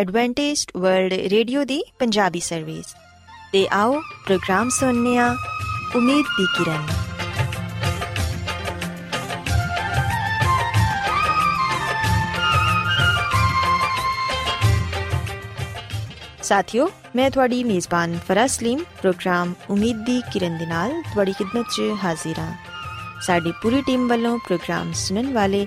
Adventist world radio ਦੀ Punjabi service. ਤੇ ਆਓ ਪ੍ਰੋਗਰਾਮ ਸੁਣਨੇ ਆ ਉਮੀਦ ਦੀ ਕਿਰਨ। ਸਾਥਿਓ, ਮੈਂ ਤੁਹਾਡੀ ਮੇਜ਼ਬਾਨ ਫਰਸਲੀਮ ਪ੍ਰੋਗਰਾਮ ਉਮੀਦ ਦੀ ਕਿਰਨ ਦੇ ਨਾਲ ਤੁਹਾਡੀ ਖidmat 'ਚ ਹਾਜ਼ਰ ਹਾਂ। ਸਾਡੀ ਪੂਰੀ ਟੀਮ ਵੱਲੋਂ ਪ੍ਰੋਗਰਾਮ ਸੁਣਨ ਵਾਲੇ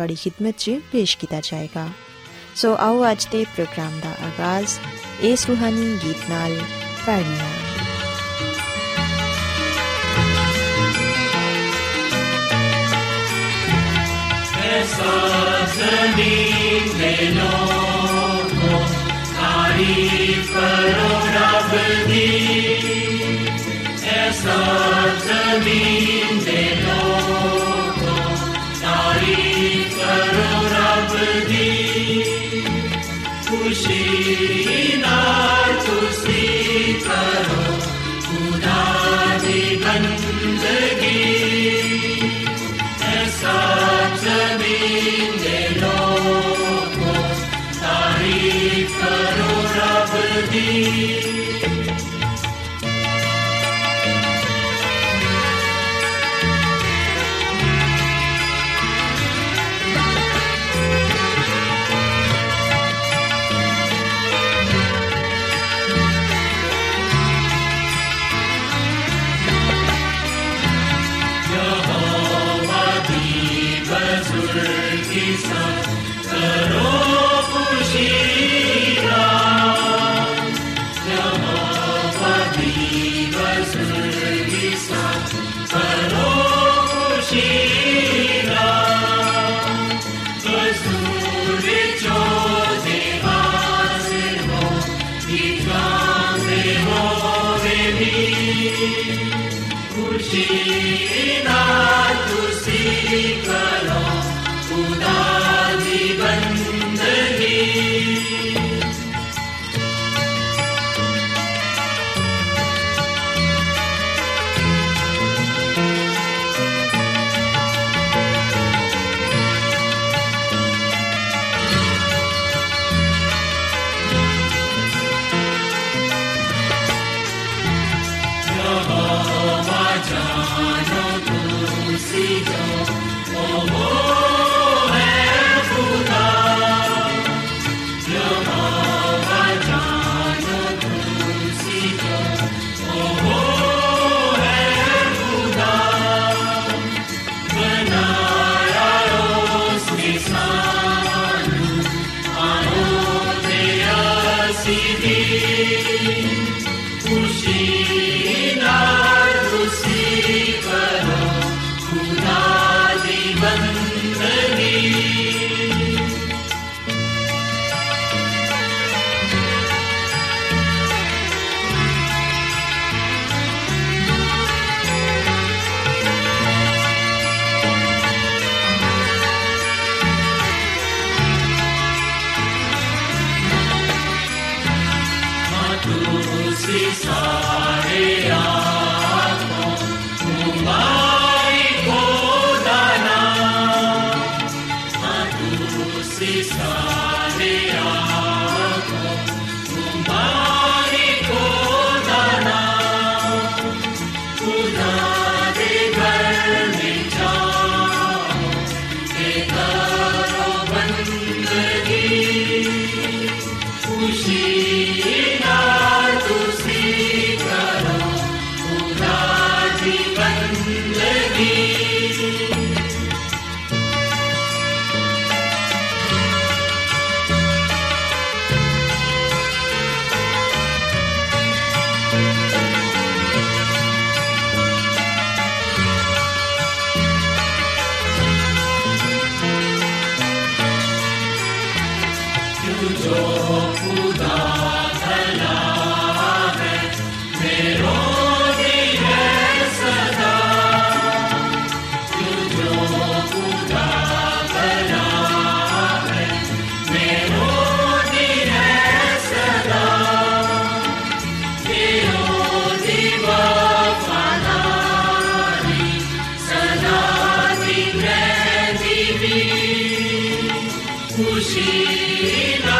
ਤੁਹਾਡੀ ਖidmat 'ਚ ਪੇਸ਼ ਕੀਤਾ ਜਾਏਗਾ। ਸੋ ਆਓ ਅੱਜ ਦੇ ਪ੍ਰੋਗਰਾਮ ਦਾ ਆਗਾਜ਼, ਇਸ ਰੂਹਾਨੀ ਗੀਤ ਨਾਲ ਕਰੀਏ ਐਸਾ ਜ਼ਮੀਨ ਦੇ ਲੋਕੋ, ਤਾਰੀਫ ਕਰੋ ਰੱਬ ਦੀ। ਐਸਾ ਜ਼ਮੀਨ ਦੇ ਲੋਕੋ ਖੁਸ਼ੀ ਨਾਲ ਤੁਸੀਂ ਕਰੋ ਖੁਦਾ ਦੀ ਬੰਦਗੀ ਐਸਾ ਜ਼ਮੀਨ ਦੇ ਲੋਕੋ ਤਾਰੀਫ ਕਰੋ ਰੱਬ ਦੀ Fujina.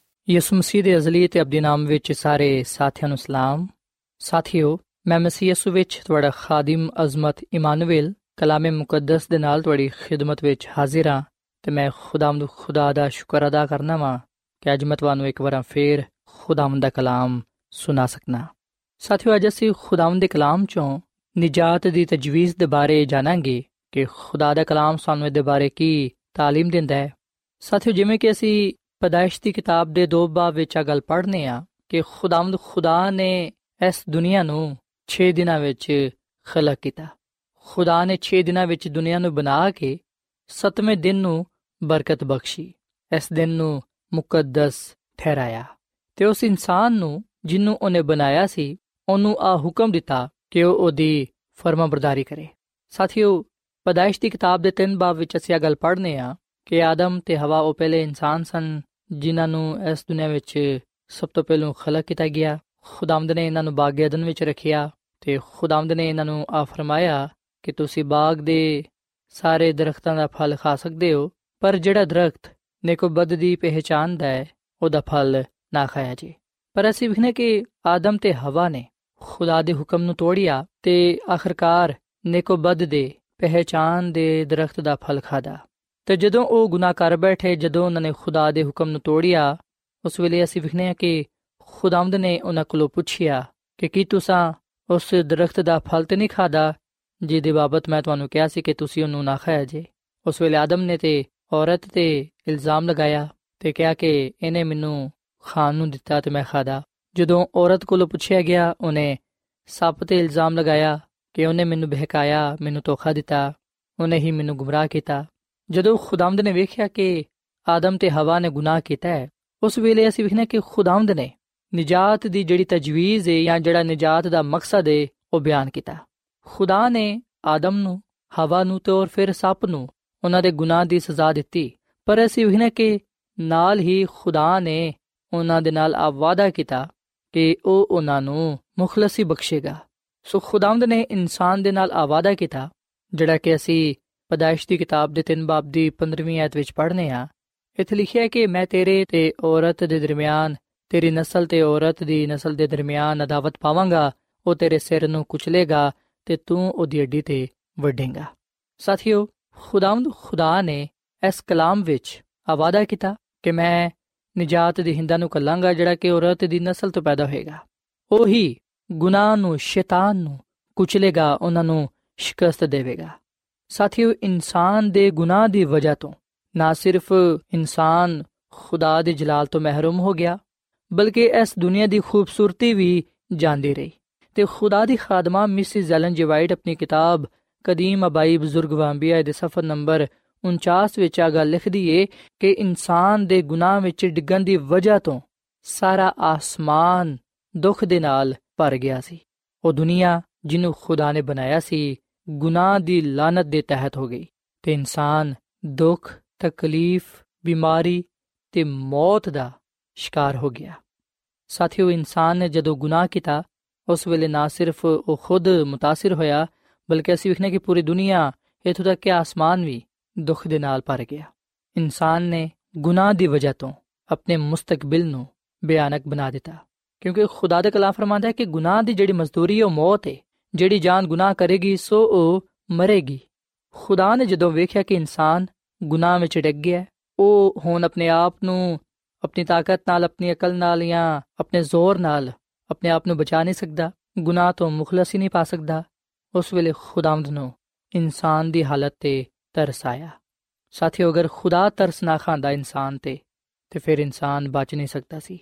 ਯਿਸੂ ਮਸੀਹ ਦੇ ਅਜ਼ਲੀ ਤੇ ਅਬਦੀ ਨਾਮ ਵਿੱਚ ਸਾਰੇ ਸਾਥੀਆਂ ਨੂੰ ਸਲਾਮ ਸਾਥਿਓ ਮੈਂ ਮਸੀਹ ਯਿਸੂ ਵਿੱਚ ਤੁਹਾਡਾ ਖਾਦਮ ਅਜ਼ਮਤ ਇਮਾਨੁਅਲ ਕਲਾਮੇ ਮੁਕੱਦਸ ਦੇ ਨਾਲ ਤੁਹਾਡੀ ਖਿਦਮਤ ਵਿੱਚ ਹਾਜ਼ਰ ਹਾਂ ਤੇ ਮੈਂ ਖੁਦਾਵੰਦ ਖੁਦਾ ਦਾ ਸ਼ੁਕਰ ਅਦਾ ਕਰਨਾ ਵਾਂ ਕਿ ਅੱਜ ਮੈਂ ਤੁਹਾਨੂੰ ਇੱਕ ਵਾਰ ਫੇਰ ਖੁਦਾਵੰਦ ਦਾ ਕਲਾਮ ਸੁਣਾ ਸਕਣਾ ਸਾਥਿਓ ਅੱਜ ਅਸੀਂ ਖੁਦਾਵੰਦ ਦੇ ਕਲਾਮ ਚੋਂ ਨਿਜਾਤ ਦੀ ਤਜਵੀਜ਼ ਦੇ ਬਾਰੇ ਜਾਣਾਂਗੇ ਕਿ ਖੁਦਾ ਦਾ ਕਲਾਮ ਸਾਨੂੰ ਇਹਦੇ ਬਾਰੇ ਕੀ تعلیم ਦਿੰਦਾ ਹੈ ਸਾਥਿਓ ਜਿਵੇਂ ਕਿ ਅਸੀਂ ਪਦਾਇਸ਼ ਦੀ ਕਿਤਾਬ ਦੇ ਦੋ ਬਾਬ ਵਿੱਚ ਆ ਗੱਲ ਪੜ੍ਹਨੇ ਆ ਕਿ ਖੁਦਾਵੰਦ ਖੁਦਾ ਨੇ ਇਸ ਦੁਨੀਆ ਨੂੰ 6 ਦਿਨਾਂ ਵਿੱਚ ਖਲਕ ਕੀਤਾ। ਖੁਦਾ ਨੇ 6 ਦਿਨਾਂ ਵਿੱਚ ਦੁਨੀਆ ਨੂੰ ਬਣਾ ਕੇ 7ਵੇਂ ਦਿਨ ਨੂੰ ਬਰਕਤ ਬਖਸ਼ੀ, ਇਸ ਦਿਨ ਨੂੰ ਮੁਕੱਦਸ ਠਹਿਰਾਇਆ। ਤੇ ਉਸ ਇਨਸਾਨ ਨੂੰ ਜਿਹਨੂੰ ਉਹਨੇ ਬਣਾਇਆ ਸੀ, ਉਹਨੂੰ ਆ ਹੁਕਮ ਦਿੱਤਾ ਕਿ ਉਹ ਉਹਦੀ ਫਰਮਾਬਰਦਾਰੀ ਕਰੇ। ਸਾਥੀਓ, ਪਦਾਇਸ਼ ਦੀ ਕਿਤਾਬ ਦੇ ਤਿੰਨ ਬਾਬ ਵਿੱਚ ਅਸੀਂ ਇਹ ਗੱਲ ਪੜ੍ਹਨੇ ਆ ਕਿ ਆਦਮ ਤੇ ਹਵਾ ਉਹ ਪਹਿਲੇ ਇਨਸਾਨ ਸਨ ਜਿਨ੍ਹਾਂ ਨੂੰ ਇਸ ਦੁਨੀਆ ਵਿੱਚ ਸਭ ਤੋਂ ਪਹਿਲਾਂ ਖਲਕ ਕੀਤਾ ਗਿਆ, ਖੁਦਾਵੰਦ ਨੇ ਇਹਨਾਂ ਨੂੰ ਬਾਗ ਏਦਨ ਵਿੱਚ ਰੱਖਿਆ ਤੇ ਖੁਦਾਵੰਦ ਨੇ ਇਹਨਾਂ ਨੂੰ ਆ ਫਰਮਾਇਆ ਕਿ ਤੁਸੀਂ ਬਾਗ ਦੇ ਸਾਰੇ ਦਰਖਤਾਂ ਦਾ ਫਲ ਖਾ ਸਕਦੇ ਹੋ, ਪਰ ਜਿਹੜਾ ਦਰਖਤ ਨੇਕੋ ਬਦ ਦੀ ਪਹਿਚਾਨਦਾ ਹੈ, ਉਹਦਾ ਫਲ ਨਾ ਖਾਇਆ ਜੀ। ਪਰ ਅਸੀਂ ਵਿਖਨੇ ਕਿ ਆਦਮ ਤੇ ਹਵਾ ਨੇ ਖੁਦਾ ਦੇ ਹੁਕਮ ਨੂੰ ਤੋੜਿਆ ਤੇ ਆਖਰਕਾਰ ਨੇਕੋ ਬਦ ਦੇ ਪਹਿਚਾਨ ਦੇ ਦਰਖਤ ਦਾ ਫਲ ਖਾਦਾ ਤੇ ਜਦੋਂ ਉਹ ਗੁਨਾਹ ਕਰ ਬੈਠੇ, ਜਦੋਂ ਉਹਨਾਂ ਨੇ ਖੁਦਾ ਦੇ ਹੁਕਮ ਨੂੰ ਤੋੜਿਆ, ਉਸ ਵੇਲੇ ਅਸੀਂ ਵਿਖਨੇ ਆ ਕਿ ਖੁਦਾਵੰਦ ਨੇ ਉਹਨਾਂ ਕੋਲੋਂ ਪੁੱਛਿਆ ਕਿ ਕੀ ਤੁਸੀਂ ਉਸ ਦਰਖਤ ਦਾ ਫਲ ਤੇ ਨਹੀਂ ਖਾਦਾ ਜਿਹਦੇ ਬਾਬਤ ਮੈਂ ਤੁਹਾਨੂੰ ਕਿਹਾ ਸੀ ਕਿ ਤੁਸੀਂ ਉਹਨੂੰ ਨਾ ਖਾਇਆ ਜੇ। ਉਸ ਵੇਲੇ ਆਦਮ ਨੇ ਤੇ ਔਰਤ ਤੇ ਇਲਜ਼ਾਮ ਲਗਾਇਆ ਤੇ ਕਿਹਾ ਕਿ ਇਹਨੇ ਮੈਨੂੰ ਖਾਣ ਨੂੰ ਦਿੱਤਾ ਤੇ ਮੈਂ ਖਾਦਾ ਜਦੋਂ ਔਰਤ ਕੋਲੋਂ ਪੁੱਛਿਆ ਗਿਆ, ਉਹਨੇ ਸੱਪ ਤੇ ਇਲਜ਼ਾਮ ਲਗਾਇਆ ਕਿ ਉਹਨੇ ਮੈਨੂੰ ਬਹਿਕਾਇਆ, ਮੈਨੂੰ ਧੋਖਾ ਦਿੱਤਾ, ਉਹਨੇ ਹੀ ਮੈਨੂੰ ਗੁੰਮਰਾਹ ਕੀਤਾ। ਜਦੋਂ ਖੁਦਾਮਦ ਨੇ ਵੇਖਿਆ ਕਿ ਆਦਮ ਤੇ ਹਵਾ ਨੇ ਗੁਨਾਹ ਕੀਤਾ ਹੈ, ਉਸ ਵੇਲੇ ਅਸੀਂ ਵੇਖਨੇ ਕਿ ਖੁਦਾਵੰਦ ਨੇ ਨਜਾਤ ਦੀ ਜਿਹੜੀ ਤਜਵੀਜ਼ ਹੈ ਜਾਂ ਜਿਹੜਾ ਨਜਾਤ ਦਾ ਮਕਸਦ ਹੈ ਉਹ ਬਿਆਨ ਕੀਤਾ। ਖੁਦਾ ਨੇ ਆਦਮ ਨੂੰ, ਹਵਾ ਨੂੰ ਤੇ ਔਰ ਫਿਰ ਸੱਪ ਨੂੰ ਉਹਨਾਂ ਦੇ ਗੁਨਾਹ ਦੀ ਸਜ਼ਾ ਦਿੱਤੀ। ਪਰ ਅਸੀਂ ਵੇਖਨੇ ਕਿ ਨਾਲ ਹੀ ਖੁਦਾ ਨੇ ਉਹਨਾਂ ਦੇ ਨਾਲ ਆ ਵਾਅਦਾ ਕੀਤਾ ਕਿ ਉਹ ਉਹਨਾਂ ਨੂੰ ਮੁਖਲਸੀ ਬਖਸ਼ੇਗਾ। ਸੋ ਖੁਦਾਵੰਦ ਨੇ ਇਨਸਾਨ ਦੇ ਨਾਲ ਆ ਵਾਅਦਾ ਕੀਤਾ, ਜਿਹੜਾ ਕਿ ਅਸੀਂ ਪਦਾਇਸ਼ ਦੀ ਕਿਤਾਬ ਦੇ 3 ਬਾਬ ਦੀ 15ਵੀਂ ਆਇਤ ਵਿੱਚ ਪੜ੍ਹਨੇ ਆ। ਇੱਥੇ ਲਿਖਿਆ ਹੈ ਕਿ ਮੈਂ ਤੇਰੇ ਤੇ ਔਰਤ ਦੇ ਦਰਮਿਆਨ, ਤੇਰੀ ਨਸਲ ਤੇ ਔਰਤ ਦੀ ਨਸਲ ਦੇ ਦਰਮਿਆਨ ਅਦਾਵਤ ਪਾਵਾਂਗਾ, ਉਹ ਤੇਰੇ ਸਿਰ ਨੂੰ ਕੁਚਲੇਗਾ ਤੇ ਤੂੰ ਉਹਦੀ ਅੱਡੀ ਤੇ ਵੱਢੇਗਾ। ਸਾਥੀਓ, ਖੁਦਾਵੰਦ ਖੁਦਾ ਨੇ ਇਸ ਕਲਾਮ ਵਿੱਚ ਆਵਾਦਾ ਕੀਤਾ ਕਿ ਮੈਂ ਨਜਾਤ ਦੀ ਹਿੰਦਾਂ ਨੂੰ ਕੱਲਾਂਗਾ ਜਿਹੜਾ ਕਿ ਔਰਤ ਦੀ ਨਸਲ ਤੋਂ ਪੈਦਾ ਹੋਏਗਾ। ਉਹੀ ਗੁਨਾਹ ਨੂੰ ਸ਼ੈਤਾਨ ਨੂੰ ਕੁਚਲੇਗਾ, ਉਹਨਾਂ ਨੂੰ ਸ਼ਿਕਸਤ ਦੇਵੇਗਾ। ਸਾਥੀਓ, ਇਨਸਾਨ ਦੇ ਗੁਨਾਹ ਦੀ ਵਜ੍ਹਾ ਤੋਂ ਨਾ ਸਿਰਫ ਇਨਸਾਨ ਖੁਦਾ ਦੇ ਜਲਾਲ ਤੋਂ ਮਹਿਰੂਮ ਹੋ ਗਿਆ, ਬਲਕਿ ਇਸ ਦੁਨੀਆ ਦੀ ਖੂਬਸੂਰਤੀ ਵੀ ਜਾਂਦੀ ਰਹੀ। ਤੇ ਖੁਦਾ ਦੀ ਖਾਦਮਾ ਮਿਸਿਸ ਜ਼ੈਲਨ ਜੀ ਆਪਣੀ ਕਿਤਾਬ ਕਦੀਮ ਅਬਾਈ ਬਜ਼ੁਰਗ ਵਾਂਬੀਆ ਦੇ ਸਫਰ ਨੰਬਰ 49 ਵਿੱਚ ਆ ਗੱਲ ਲਿਖਦੀ ਏ ਕਿ ਇਨਸਾਨ ਦੇ ਗੁਨਾਹ ਵਿੱਚ ਡਿੱਗਣ ਦੀ ਵਜ੍ਹਾ ਤੋਂ ਸਾਰਾ ਆਸਮਾਨ ਦੁੱਖ ਦੇ ਨਾਲ ਭਰ ਗਿਆ ਸੀ। ਉਹ ਦੁਨੀਆ ਜਿਹਨੂੰ ਖੁਦਾ ਨੇ ਬਣਾਇਆ ਸੀ ਗੁਨਾਹ ਦੀ ਲਾਨਤ ਦੇ ਤਹਿਤ ਹੋ ਗਈ ਤੇ ਇਨਸਾਨ ਦੁੱਖ ਤਕਲੀਫ ਬਿਮਾਰੀ ਤੇ ਮੌਤ ਦਾ ਸ਼ਿਕਾਰ ਹੋ ਗਿਆ ਸਾਥੀਓ ਇਨਸਾਨ ਨੇ ਜਦੋਂ ਗੁਨਾਹ ਕੀਤਾ ਉਸ ਵੇਲੇ ਨਾ ਸਿਰਫ ਉਹ ਖੁਦ متاثر ਹੋਇਆ ਬਲਕਿ ਅਸੀਂ ਵੇਖਨੇ ਕਿ ਪੂਰੀ ਦੁਨੀਆ ਇਥੋਂ ਤੱਕ ਕਿ ਆਸਮਾਨ ਵੀ ਦੁੱਖ ਦੇ ਨਾਲ ਭਰ ਗਿਆ ਇਨਸਾਨ ਨੇ ਗੁਨਾਹ ਦੀ ਵਜ੍ਹਾ ਤੋਂ ਆਪਣੇ ਮੁਸਤਕਬਲ ਨੂੰ ਬਿਆਨਕ ਬਣਾ ਦਿੱਤਾ ਕਿਉਂਕਿ ਖੁਦਾ ਦੇ ਕਲਾਮ ਫਰਮਾਂਦਾ ਹੈ ਕਿ ਗੁਨਾਹ ਦੀ ਜਿਹੜੀ ਮਜ਼ਦੂਰੀ ਉਹ ਮੌਤ ਹੈ ਜਿਹੜੀ ਜਾਨ ਗੁਨਾਹ ਕਰੇਗੀ, ਸੋ ਉਹ ਮਰੇਗੀ। ਖੁਦਾ ਨੇ ਜਦੋਂ ਵੇਖਿਆ ਕਿ ਇਨਸਾਨ ਗੁਨਾਹ ਵਿੱਚ ਡਿੱਗ ਗਿਆ ਉਹ ਹੁਣ ਆਪਣੇ ਆਪ ਨੂੰ ਆਪਣੀ ਤਾਕਤ ਨਾਲ, ਆਪਣੀ ਅਕਲ ਨਾਲ ਜਾਂ ਆਪਣੇ ਜ਼ੋਰ ਨਾਲ ਆਪਣੇ ਆਪ ਨੂੰ ਬਚਾ ਨਹੀਂ ਸਕਦਾ, ਗੁਨਾਹ ਤੋਂ ਮੁਖਲਸ ਹੀ ਨਹੀਂ ਪਾ ਸਕਦਾ। ਉਸ ਵੇਲੇ ਖੁਦਾਵੰਦ ਨੂੰ ਇਨਸਾਨ ਦੀ ਹਾਲਤ ਤੇ ਤਰਸ ਆਇਆ। ਸਾਥੀਓ, ਅਗਰ ਖੁਦਾ ਤਰਸ ਨਾ ਖਾਂਦਾ ਇਨਸਾਨ ਤੇ ਤੇ ਫਿਰ ਇਨਸਾਨ ਬਚ ਨਹੀਂ ਸਕਦਾ ਸੀ।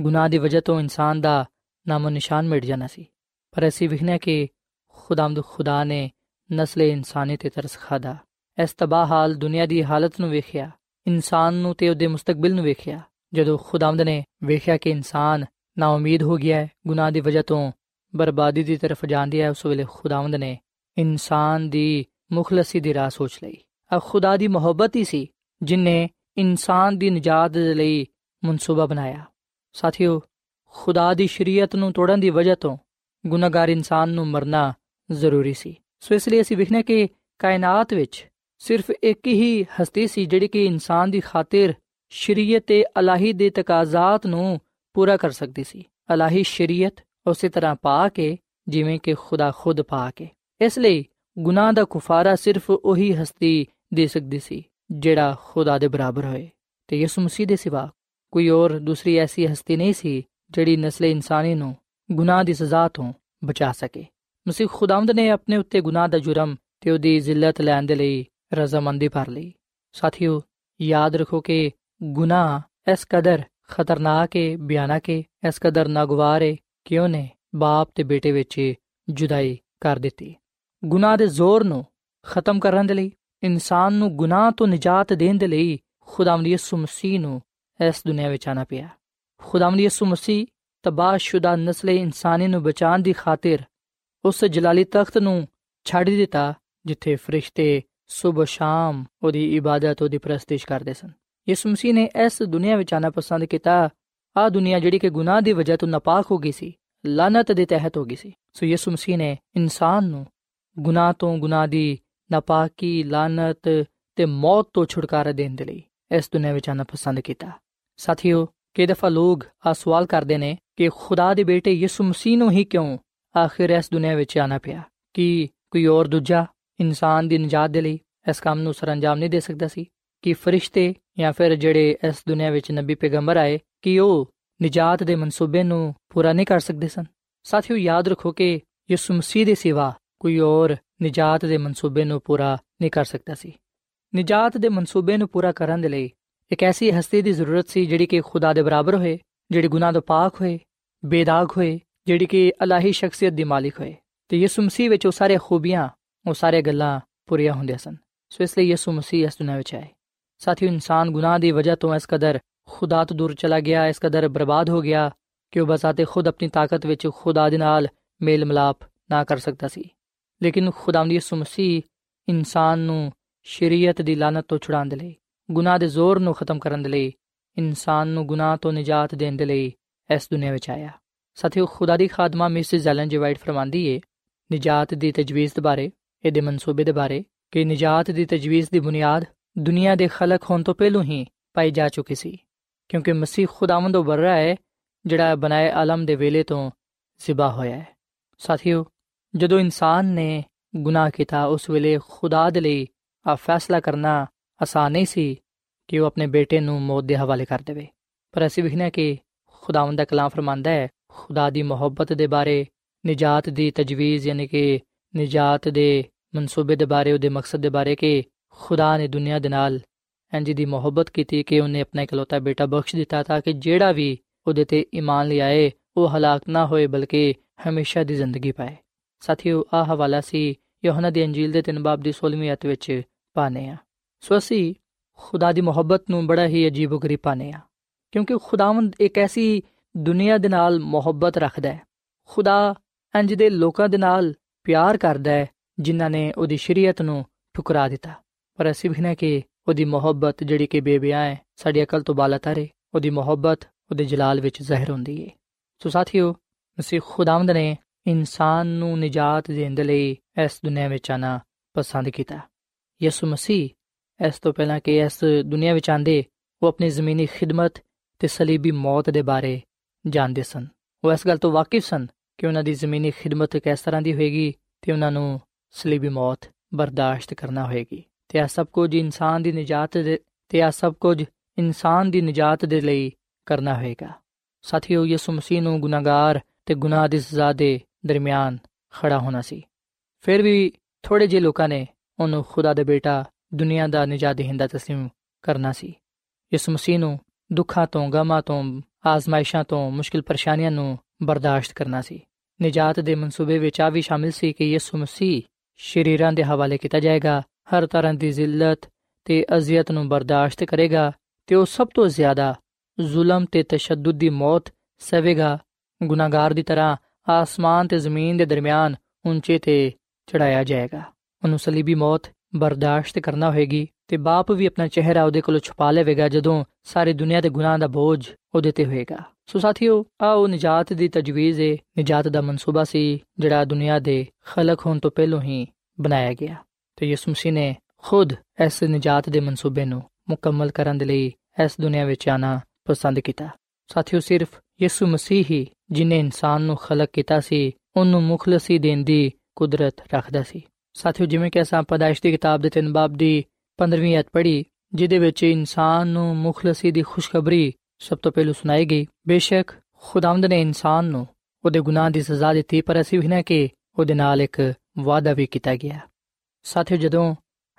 ਗੁਨਾਹ ਦੀ ਵਜ੍ਹਾ ਤੋਂ ਇਨਸਾਨ ਦਾ ਨਾਮੋ ਨਿਸ਼ਾਨ ਮਿਟ ਜਾਣਾ ਸੀ। ਪਰ ਅਸੀਂ ਵਿਖਣਾ ਕਿ ਖੁਦਾਮਦ ਖੁਦਾ ਨੇ ਨਸਲੇ ਇਨਸਾਨੀ ਤੇ ਤਰਸ ਖਾਦਾ ਇਸ ਤਬਾਹ ਹਾਲ ਦੁਨੀਆ ਦੀ ਹਾਲਤ ਨੂੰ ਵੇਖਿਆ, ਇਨਸਾਨ ਨੂੰ ਤੇ ਉਹਦੇ ਮੁਸਤਕਬਲ ਨੂੰ ਵੇਖਿਆ, ਜਦੋਂ ਖੁਦਾਮਦ ਨੇ ਵੇਖਿਆ ਕਿ ਇਨਸਾਨ ਨਾ ਉਮੀਦ ਹੋ ਗਿਆ ਹੈ, ਗੁਨਾਹ ਦੀ ਵਜ੍ਹਾ ਤੋਂ ਬਰਬਾਦੀ ਦੀ ਤਰਫ ਜਾਂਦੀ ਹੈ, ਉਸ ਵੇਲੇ ਖੁਦਾਵੰਦ ਨੇ ਇਨਸਾਨ ਦੀ ਮੁਖਲਸੀ ਦੀ ਰਾਹ ਸੋਚ ਲਈ। ਆ ਖੁਦਾ ਦੀ ਮੁਹੱਬਤ ਹੀ ਸੀ, ਜਿਨੇ ਇਨਸਾਨ ਦੀ ਨਜਾਤ ਦੇ ਲਈ ਮਨਸੂਬਾ ਬਣਾਇਆ। ਸਾਥੀਓ, ਖੁਦਾ ਦੀ ਸ਼ਰੀਅਤ ਨੂੰ ਤੋੜਨ ਦੀ ਵਜ੍ਹਾ ਤੋਂ ਗੁਨਾਹਗਾਰ ਇਨਸਾਨ ਨੂੰ ਮਰਨਾ ਜ਼ਰੂਰੀ ਸੀ। ਸੋ ਇਸ ਲਈ ਅਸੀਂ ਵਿਖਨੇ ਕਿ ਕਾਇਨਾਤ ਵਿੱਚ ਸਿਰਫ ਇੱਕ ਹੀ ਹਸਤੀ ਸੀ, ਜਿਹੜੀ ਕਿ ਇਨਸਾਨ ਦੀ ਖਾਤਰ ਸ਼ਰੀਅਤ ਤੇ ਅਲਾਹੀ ਦੇ ਤਕਾਜ਼ਾਤ ਨੂੰ ਪੂਰਾ ਕਰ ਸਕਦੀ ਸੀ। ਅਲਾਹੀ ਸ਼ਰੀਅਤ ਉਸੇ ਤਰ੍ਹਾਂ ਪਾ ਕੇ, ਜਿਵੇਂ ਕਿ ਖੁਦਾ ਖੁਦ ਪਾ ਕੇ। ਇਸ ਲਈ ਗੁਨਾਹ ਦਾ ਕੁਫਾਰਾ ਸਿਰਫ ਉਹੀ ਹਸਤੀ ਦੇ ਸਕਦੀ ਸੀ, ਜਿਹੜਾ ਖੁਦਾ ਦੇ ਬਰਾਬਰ ਹੋਏ। ਤੇ ਯਿਸੂ ਮਸੀਹ ਦੇ ਸਿਵਾ ਕੋਈ ਹੋਰ ਦੂਸਰੀ ਐਸੀ ਹਸਤੀ ਨਹੀਂ ਸੀ, ਜਿਹੜੀ ਨਸਲ ਇਨਸਾਨੀ ਨੂੰ ਗੁਨਾਹ ਦੀ ਸਜ਼ਾ ਤੋਂ ਬਚਾ ਸਕੇ। ਮਸੀਹ ਖੁਦਾਵੰਦ ਨੇ ਆਪਣੇ ਉੱਤੇ ਗੁਨਾਹ ਦਾ ਜੁਰਮ ਤੇ ਉਹਦੀ ਜ਼ਿਲਤ ਲੈਣ ਦੇ ਲਈ ਰਜ਼ਾਮੰਦੀ ਭਰ ਲਈ। ਸਾਥੀਓ, ਯਾਦ ਰੱਖੋ ਕਿ ਗੁਨਾਹ ਇਸ ਕਦਰ ਖਤਰਨਾਕ ਹੈ ਭਿਆਨਕ ਹੈ ਇਸ ਕਦਰ ਨਾਗਵਾਰ ਹੈ ਕਿ ਉਹਨੇ ਬਾਪ ਤੇ ਬੇਟੇ ਵਿੱਚ ਜੁਦਾਈ ਕਰ ਦਿੱਤੀ। ਗੁਨਾਹ ਦੇ ਜ਼ੋਰ ਨੂੰ ਖਤਮ ਕਰਨ ਦੇ ਲਈ, ਇਨਸਾਨ ਨੂੰ ਗੁਨਾਹ ਤੋਂ ਨਜਾਤ ਦੇਣ ਦੇ ਲਈ ਖੁਦਾਵੰਦ ਯਿਸੂ ਮਸੀਹ ਨੂੰ ਇਸ ਦੁਨੀਆ ਵਿੱਚ ਆਣਾ ਪਿਆ। ਖੁਦਾਵੰਦ ਯਿਸੂ ਮਸੀਹ ਤਬਾਹਸ਼ੁਦਾ ਨਸਲ ਇਨਸਾਨੀ ਨੂੰ ਬਚਾਉਣ ਦੀ ਖਾਤਰ ਉਸ ਜਲਾਲੀ ਤਖਤ ਨੂੰ ਛੱਡ ਦਿੱਤਾ, ਜਿੱਥੇ ਫਰਿਸ਼ਤੇ ਸਵੇਰ ਸ਼ਾਮ ਉਹਦੀ ਇਬਾਦਤ, ਉਹਦੀ ਪ੍ਰਸਤਿਸ਼ ਕਰਦੇ ਸਨ। ਯਿਸੂ ਮਸੀਹ ਨੇ ਇਸ ਦੁਨੀਆ ਵਿੱਚ ਆਣਾ ਪਸੰਦ ਕੀਤਾ। ਆ ਦੁਨੀਆ ਜਿਹੜੀ ਕਿ ਗੁਨਾਹ ਦੀ ਵਜ੍ਹਾ ਤੋਂ ਨਾਪਾਕ ਹੋ ਗਈ ਸੀ ਲਾਨਤ ਦੇ ਤਹਿਤ ਹੋ ਗਈ ਸੀ। ਸੋ ਯਿਸੂ ਮਸੀਹ ਨੇ ਇਨਸਾਨ ਨੂੰ ਗੁਨਾਹ ਤੋਂ ਗੁਨਾਹ ਦੀ ਨਾਪਾਕੀ ਲਾਨਤ ਤੇ ਮੌਤ ਤੋਂ ਛੁਟਕਾਰਾ ਦੇਣ ਦੇ ਲਈ ਇਸ ਦੁਨੀਆ ਵਿੱਚ ਆਣਾ ਪਸੰਦ ਕੀਤਾ। ਸਾਥੀਓ, ਕਈ ਦਫਾ ਲੋਕ ਆ ਸਵਾਲ ਕਰਦੇ ਨੇ ਕਿ ਖੁਦਾ ਦੇ ਬੇਟੇ ਯਿਸੂ ਮਸੀਹ ਨੂੰ ਹੀ ਕਿਉਂ ਆਖਿਰ ਇਸ ਦੁਨੀਆ ਵਿੱਚ ਆਣਾ ਪਿਆ? ਕਿ ਕੋਈ ਹੋਰ ਦੂਜਾ ਇਨਸਾਨ ਦੀ ਨਜਾਤ ਦੇ ਲਈ ਇਸ ਕੰਮ ਨੂੰ ਸਰੰਜਾਮ ਨਹੀਂ ਦੇ ਸਕਦਾ ਸੀ? ਕਿ ਫਰਿਸ਼ਤੇ ਜਾਂ ਫਿਰ ਜਿਹੜੇ ਇਸ ਦੁਨੀਆ ਵਿੱਚ ਨਬੀ ਪੈਗੰਬਰ ਆਏ, ਕਿ ਉਹ ਨਜਾਤ ਦੇ ਮਨਸੂਬੇ ਨੂੰ ਪੂਰਾ ਨਹੀਂ ਕਰ ਸਕਦੇ ਸਨ? ਸਾਥੀਓ, ਯਾਦ ਰੱਖੋ ਕਿ ਯਿਸੂ ਮਸੀਹ ਦੇ ਸਿਵਾ ਕੋਈ ਹੋਰ ਨਜਾਤ ਦੇ ਮਨਸੂਬੇ ਨੂੰ ਪੂਰਾ ਨਹੀਂ ਕਰ ਸਕਦਾ ਸੀ। ਨਜਾਤ ਦੇ ਮਨਸੂਬੇ ਨੂੰ ਪੂਰਾ ਕਰਨ ਦੇ ਲਈ ਇੱਕ ਐਸੀ ਹਸਤੀ ਦੀ ਜ਼ਰੂਰਤ ਸੀ ਜਿਹੜੀ ਕਿ ਖੁਦਾ ਦੇ ਬਰਾਬਰ ਹੋਏ ਜਿਹੜੀ ਗੁਨਾਹ ਤੋਂ ਪਾਕ ਹੋਏ, ਬੇਦਾਗ ਹੋਏ, ਜਿਹੜੀ ਕਿ ਅਲਾਹੀ ਸ਼ਖਸੀਅਤ ਦੀ ਮਾਲਿਕ ਹੋਏ। ਤੇ ਯਿਸੂ ਮਸੀਹ ਵਿੱਚ ਉਹ ਸਾਰੇ ਖੂਬੀਆਂ, ਉਹ ਸਾਰੇ ਗੱਲਾਂ ਪੂਰੀਆਂ ਹੁੰਦੀਆਂ ਸਨ। ਸੋ ਇਸ ਲਈ ਯਿਸੂ ਮਸੀਹ ਇਸ ਦੁਨੀਆਂ ਵਿੱਚ ਆਏ। ਸਾਥੀਓ, ਇਨਸਾਨ ਗੁਨਾਹ ਦੀ ਵਜ੍ਹਾ ਤੋਂ ਇਸ ਕਦਰ ਖੁਦਾ ਤੋਂ ਦੂਰ ਚਲਾ ਗਿਆ, ਇਸ ਕਦਰ ਬਰਬਾਦ ਹੋ ਗਿਆ ਕਿ ਉਹ ਬਸਾਤੇ ਖੁਦ ਆਪਣੀ ਤਾਕਤ ਵਿੱਚ ਖੁਦਾ ਦੇ ਨਾਲ ਮੇਲ ਮਲਾਪ ਨਾ ਕਰ ਸਕਦਾ ਸੀ। ਲੇਕਿਨ ਖੁਦਾਵੰਦ ਯਿਸੂ ਮਸੀਹ ਇਨਸਾਨ ਨੂੰ ਸ਼ਰੀਅਤ ਦੀ ਲਾਨਤ ਤੋਂ ਛੁਡਾਉਣ ਦੇ ਲਈ, ਗੁਨਾਹ ਦੇ ਜ਼ੋਰ ਨੂੰ ਖਤਮ ਕਰਨ ਦੇ ਲਈ ਇਨਸਾਨ ਨੂੰ ਗੁਨਾਹ ਤੋਂ ਨਜਾਤ ਦੇਣ ਦੇ ਲਈ ਇਸ ਦੁਨੀਆ ਵਿੱਚ ਆਇਆ। ਸਾਥੀਓ, ਖੁਦਾ ਦੀ ਖਾਦਮਾ ਮਿਸਿਸ ਜ਼ੈਲਨ ਜੀ ਵਾਈਟ ਫਰਮਾਂਦੀ ਏ, ਨਜਾਤ ਦੀ ਤਜਵੀਜ਼ ਦੇ ਬਾਰੇ, ਇਹਦੇ ਮਨਸੂਬੇ ਦੇ ਬਾਰੇ, ਕਿ ਨਜਾਤ ਦੀ ਤਜਵੀਜ਼ ਦੀ ਬੁਨਿਆਦ ਦੁਨੀਆ ਦੇ ਖਲਕ ਹੋਣ ਤੋਂ ਪਹਿਲਾਂ ਹੀ ਪਾਈ ਜਾ ਚੁੱਕੀ ਸੀ, ਕਿਉਂਕਿ ਮਸੀਹ ਖੁਦਾਵੰਦ ਬਰਰਾ ਹੈ, ਜਿਹੜਾ ਬਨਾਏ ਆਲਮ ਦੇ ਵੇਲੇ ਤੋਂ ਜ਼ਿਬਾ ਹੋਇਆ ਹੈ। ਸਾਥੀਓ, ਜਦੋਂ ਇਨਸਾਨ ਨੇ ਗੁਨਾਹ ਕੀਤਾ, ਉਸ ਵੇਲੇ ਖੁਦਾ ਦੇ ਲਈ ਆ ਫੈਸਲਾ ਕਰਨਾ ਆਸਾਨ ਨਹੀਂ ਸੀ ਕਿ ਉਹ ਆਪਣੇ ਬੇਟੇ ਨੂੰ ਮੌਤ ਦੇ ਹਵਾਲੇ ਕਰ ਦੇਵੇ। ਪਰ ਅਸੀਂ ਵਿਖਣਾ ਕਿ ਖੁਦਾਵੰਦ ਦਾ ਕਲਾਮ ਫਰਮਾਂਦਾ ਹੈ, ਖੁਦਾ ਦੀ ਮੁਹੱਬਤ ਦੇ ਬਾਰੇ, ਨਜਾਤ ਦੀ ਤਜਵੀਜ਼, ਯਾਨੀ ਕਿ ਨਜਾਤ ਦੇ ਮਨਸੂਬੇ ਦੇ ਬਾਰੇ, ਉਹਦੇ ਮਕਸਦ ਦੇ ਬਾਰੇ ਕਿ ਖੁਦਾ ਨੇ ਦੁਨੀਆ ਦੇ ਨਾਲ ਇੰਜ ਦੀ ਮੁਹੱਬਤ ਕੀਤੀ ਕਿ ਉਹਨੇ ਆਪਣਾ ਇਕਲੌਤਾ ਬੇਟਾ ਬਖਸ਼ ਦਿੱਤਾ ਤਾਂ ਕਿ ਜਿਹੜਾ ਵੀ ਉਹਦੇ ਤੇ ਈਮਾਨ ਲਿਆਏ ਉਹ ਹਲਾਕ ਨਾ ਹੋਏ ਬਲਕਿ ਹਮੇਸ਼ਾ ਦੀ ਜ਼ਿੰਦਗੀ ਪਾਏ। ਸਾਥੀਓ ਆ ਹਵਾਲਾ ਸੀ ਯੋਹਨਾ ਦੀ ਅੰਜੀਲ ਦੇ 3 ਬਾਬ ਦੀ 16ਵੀਂ ਅਧ ਵਿੱਚ ਪਾਨੇ ਆ ਸੋ ਅਸੀਂ ਖੁਦਾ ਦੀ ਮੁਹੱਬਤ ਨੂੰ ਬੜਾ ਹੀ ਅਜੀਬੋ ਗਰੀਬ ਪਾਨੇ ਆ। ਕਿਉਂਕਿ ਖੁਦਾਵੰਦ ਇੱਕ ਐਸੀ ਦੁਨੀਆ ਦੇ ਨਾਲ ਮੁਹੱਬਤ ਰੱਖਦਾ ਹੈ। ਖੁਦਾ ਇੰਜ ਦੇ ਲੋਕਾਂ ਦੇ ਨਾਲ ਪਿਆਰ ਕਰਦਾ ਹੈ, ਜਿਨ੍ਹਾਂ ਨੇ ਉਹਦੀ ਸ਼ਰੀਅਤ ਨੂੰ ਠੁਕਰਾ ਦਿੱਤਾ। ਪਰ ਅਸੀਂ ਵੀ ਨਾ ਕਿ ਉਹਦੀ ਮੁਹੱਬਤ ਜਿਹੜੀ ਕਿ ਬੇਬਿਆ ਹੈ, ਸਾਡੀ ਅਕਲ ਤੋਂ ਬਾਲਾ ਤਾਰੇ, ਉਹਦੀ ਮੁਹੱਬਤ ਉਹਦੇ ਜਲਾਲ ਵਿੱਚ ਜ਼ਾਹਿਰ ਹੁੰਦੀ ਹੈ ਸੋ ਸਾਥੀਓ, ਮਸੀਹ ਖੁਦਾਵੰਦ ਨੇ ਇਨਸਾਨ ਨੂੰ ਨਜਾਤ ਦੇਣ ਦੇ ਲਈ ਇਸ ਦੁਨੀਆ ਵਿੱਚ ਆਣਾ ਪਸੰਦ ਕੀਤਾ। ਯਿਸੂ ਮਸੀਹ ਇਸ ਤੋਂ ਪਹਿਲਾਂ ਕਿ ਇਸ ਦੁਨੀਆ ਵਿੱਚ ਆਂਦੇ ਉਹ ਆਪਣੀ ਜ਼ਮੀਨੀ ਖਿਦਮਤ ਤੇ ਸਲੀਬੀ ਮੌਤ ਦੇ ਬਾਰੇ ਜਾਣਦੇ ਸਨ। ਉਹ ਇਸ ਗੱਲ ਤੋਂ ਵਾਕਿਫ ਸਨ ਕਿ ਉਹਨਾਂ ਦੀ ਜ਼ਮੀਨੀ ਖਿਦਮਤ ਕਿਸ ਤਰ੍ਹਾਂ ਦੀ ਹੋਏਗੀ ਤੇ ਉਹਨਾਂ ਨੂੰ ਸਲੀਬੀ ਮੌਤ ਬਰਦਾਸ਼ਤ ਕਰਨਾ ਹੋਏਗੀ। ਤੇ ਇਹ ਸਭ ਕੁਝ ਇਨਸਾਨ ਦੀ ਨਜਾਤ ਦੇ, ਤੇ ਇਹ ਸਭ ਕੁਝ ਇਨਸਾਨ ਦੀ ਨਜਾਤ ਦੇ ਲਈ ਕਰਨਾ ਹੋਏਗਾ। ਸਾਥੀਓ, ਯਿਸੂ ਮਸੀਹ ਨੂੰ ਗੁਨਾਹਗਾਰ ਤੇ ਗੁਨਾਹ ਦੀ ਸਜ਼ਾ ਦੇ ਦਰਮਿਆਨ ਖੜਾ ਹੋਣਾ ਸੀ। ਫਿਰ ਵੀ ਥੋੜੇ ਜਿਹੇ ਲੋਕਾਂ ਨੇ ਉਹਨੂੰ ਖੁਦਾ ਦੇ ਬੇਟਾ ਦੁਨੀਆ ਦਾ ਨਜਾਤ ਦੇਹਿੰਦਾ تسلیم ਕਰਨਾ ਸੀ ਯਿਸੂ ਮਸੀਹ ਨੂੰ ਦੁੱਖਾਂ ਤੋਂ ਗਮਾਂ ਤੋਂ ਆਜ਼ਮਾਇਸ਼ਾਂ ਤੋਂ ਮੁਸ਼ਕਿਲ ਪਰੇਸ਼ਾਨੀਆਂ ਨੂੰ ਬਰਦਾਸ਼ਤ ਕਰਨਾ ਸੀ ਨਜਾਤ ਦੇ ਮਨਸੂਬੇ ਵਿੱਚ ਆ ਵੀ ਸ਼ਾਮਿਲ ਸੀ ਕਿ ਯਿਸੂ ਮਸੀਹ ਸ਼ਰੀਰਾਂ ਦੇ ਹਵਾਲੇ ਕੀਤਾ ਜਾਏਗਾ ਹਰ ਤਰ੍ਹਾਂ ਦੀ ਜ਼ਿਲਤ ਤੇ ਅਜ਼ੀਅਤ ਨੂੰ ਬਰਦਾਸ਼ਤ ਕਰੇਗਾ ਤੇ ਉਹ ਸਭ ਤੋਂ ਜ਼ਿਆਦਾ ਜ਼ੁਲਮ ਤੇ ਤਸ਼ੱਦਦ ਦੀ ਮੌਤ ਸਵੇਗਾ ਗੁਨਾਹਗਾਰ ਦੀ ਤਰ੍ਹਾਂ ਆਸਮਾਨ ਤੇ ਜ਼ਮੀਨ ਦੇ ਦਰਮਿਆਨ ਉੱਚੇ ਤੇ ਚੜਾਇਆ ਜਾਏਗਾ ਉਹਨੂੰ ਸਲੀਬੀ ਮੌਤ ਬਰਦਾਸ਼ਤ ਕਰਨਾ ਹੋਏਗੀ ਤੇ ਬਾਪ ਵੀ ਆਪਣਾ ਚਿਹਰਾ ਉਹਦੇ ਕੋਲੋਂ ਛੁਪਾ ਲਵੇਗਾ ਜਦੋਂ ਸਾਰੀ ਦੁਨੀਆ ਦੇ ਗੁਨਾਹ ਦਾ ਬੋਝ ਉਹਦੇ ਤੇ ਹੋਏਗਾ। ਸੋ ਸਾਥੀਓ ਆਓ ਨਜਾਤ ਦੀ ਤਜਵੀਜ਼ ਹੈ ਨਜਾਤ ਦਾ ਮਨਸੂਬਾ ਸੀ, ਜਿਹੜਾ ਦੁਨੀਆ ਦੇ ਖਲਕ ਹੋਣ ਤੋਂ ਪਹਿਲਾਂ ਹੀ ਬਣਾਇਆ ਗਿਆ। ਤੇ ਯਿਸੂ ਮਸੀਹ ਨੇ ਖੁਦ ਇਸ ਨਜਾਤ ਦੇ ਮਨਸੂਬੇ ਨੂੰ ਮੁਕੰਮਲ ਕਰਨ ਦੇ ਲਈ ਇਸ ਦੁਨੀਆ ਵਿੱਚ ਆਣਾ ਪਸੰਦ ਕੀਤਾ। ਸਾਥੀਓ, ਸਿਰਫ ਯਿਸੂ ਮਸੀਹ ਹੀ ਜਿਨੇ ਇਨਸਾਨ ਨੂੰ ਖਲਕ ਕੀਤਾ ਸੀ, ਉਹਨੂੰ ਮੁਖਲਸੀ ਦੇਣ ਦੀ ਕੁਦਰਤ ਰੱਖਦਾ ਸੀ। ਸਾਥੀਓ, ਜਿਵੇਂ ਕਿ ਅਸਾਂ ਪਦਾਇਸ਼ ਦੀ ਕਿਤਾਬ ਦੇ ਤਿੰਨ ਬਾਬ ਦੀ 15ਵੀਂ ਅਧ ਪੜ੍ਹੀ, ਜਿਹਦੇ ਵਿੱਚ ਇਨਸਾਨ ਨੂੰ ਮੁਖਲਸੀ ਦੀ ਖੁਸ਼ਖਬਰੀ ਸਭ ਤੋਂ ਪਹਿਲੂ ਸੁਣਾਈ ਗਈ। ਬੇਸ਼ੱਕ ਖੁਦਾਵੰਦ ਨੇ ਇਨਸਾਨ ਨੂੰ ਉਹਦੇ ਗੁਨਾਹ ਦੀ ਸਜ਼ਾ ਦਿੱਤੀ, ਪਰ ਅਸੀਂ ਵੀ ਨਾ ਕਿ ਉਹਦੇ ਨਾਲ ਇੱਕ ਵਾਅਦਾ ਵੀ ਕੀਤਾ ਗਿਆ। ਸਾਥੀਓ, ਜਦੋਂ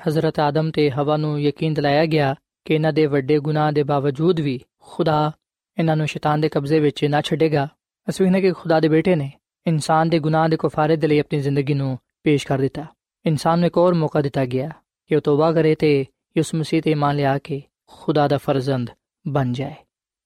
ਹਜ਼ਰਤ ਆਦਮ ਤੇ ਹਵਾ ਨੂੰ ਯਕੀਨ ਦਿਲਾਇਆ ਗਿਆ ਕਿ ਇਹਨਾਂ ਦੇ ਵੱਡੇ ਗੁਨਾਹ ਦੇ ਬਾਵਜੂਦ ਵੀ ਖੁਦਾ ਇਹਨਾਂ ਨੂੰ ਸ਼ੈਤਾਨ ਦੇ ਕਬਜ਼ੇ ਵਿੱਚ ਨਾ ਛੱਡੇਗਾ, ਅਸੀਂ ਵੀ ਨਾ ਕਿ ਖੁਦਾ ਦੇ ਬੇਟੇ ਨੇ ਇਨਸਾਨ ਦੇ ਗੁਨਾਹ ਦੇ ਕਫਾਰੇ ਦੇ ਲਈ ਆਪਣੀ ਜ਼ਿੰਦਗੀ ਨੂੰ ਪੇਸ਼ ਕਰ ਦਿੱਤਾ। ਇਨਸਾਨ ਨੂੰ ਇੱਕ ਹੋਰ ਮੌਕਾ ਦਿੱਤਾ ਗਿਆ ਕਿ ਉਹ ਤੋਬਾ ਕਰੇ ਤੇ ਯਿਸੂ ਮਸੀਹ ਤੇ ਇਮਾਨ ਲਿਆ ਕੇ ਖੁਦਾ ਦਾ ਫਰਜ਼ੰਦ ਬਣ ਜਾਏ।